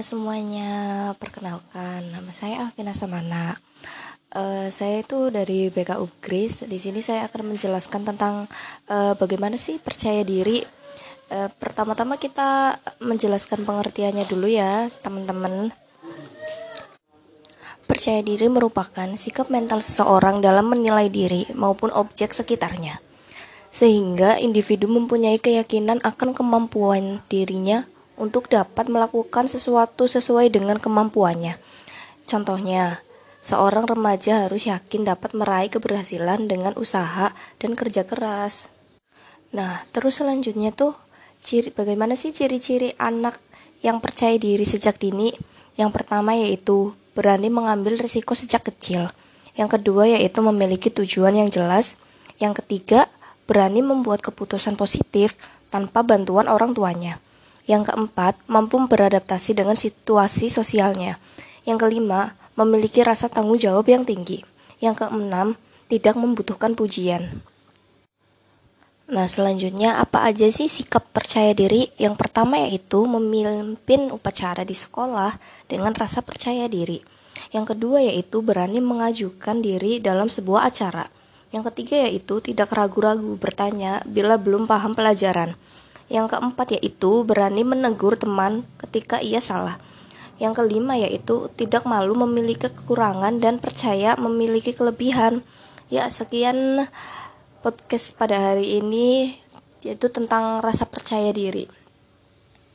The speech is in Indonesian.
Semuanya, perkenalkan nama saya Afina Samana. Uh, saya itu dari BK Ugris. Di sini saya akan menjelaskan tentang uh, bagaimana sih percaya diri. Uh, pertama-tama kita menjelaskan pengertiannya dulu ya, teman-teman. Percaya diri merupakan sikap mental seseorang dalam menilai diri maupun objek sekitarnya, sehingga individu mempunyai keyakinan akan kemampuan dirinya untuk dapat melakukan sesuatu sesuai dengan kemampuannya. Contohnya, seorang remaja harus yakin dapat meraih keberhasilan dengan usaha dan kerja keras. Nah, terus selanjutnya tuh ciri bagaimana sih ciri-ciri anak yang percaya diri sejak dini? Yang pertama yaitu berani mengambil risiko sejak kecil. Yang kedua yaitu memiliki tujuan yang jelas. Yang ketiga, berani membuat keputusan positif tanpa bantuan orang tuanya. Yang keempat, mampu beradaptasi dengan situasi sosialnya. Yang kelima, memiliki rasa tanggung jawab yang tinggi. Yang keenam, tidak membutuhkan pujian. Nah, selanjutnya apa aja sih sikap percaya diri? Yang pertama yaitu memimpin upacara di sekolah dengan rasa percaya diri. Yang kedua yaitu berani mengajukan diri dalam sebuah acara. Yang ketiga yaitu tidak ragu-ragu bertanya bila belum paham pelajaran. Yang keempat yaitu berani menegur teman ketika ia salah. Yang kelima yaitu tidak malu memiliki kekurangan dan percaya memiliki kelebihan. Ya, sekian podcast pada hari ini yaitu tentang rasa percaya diri.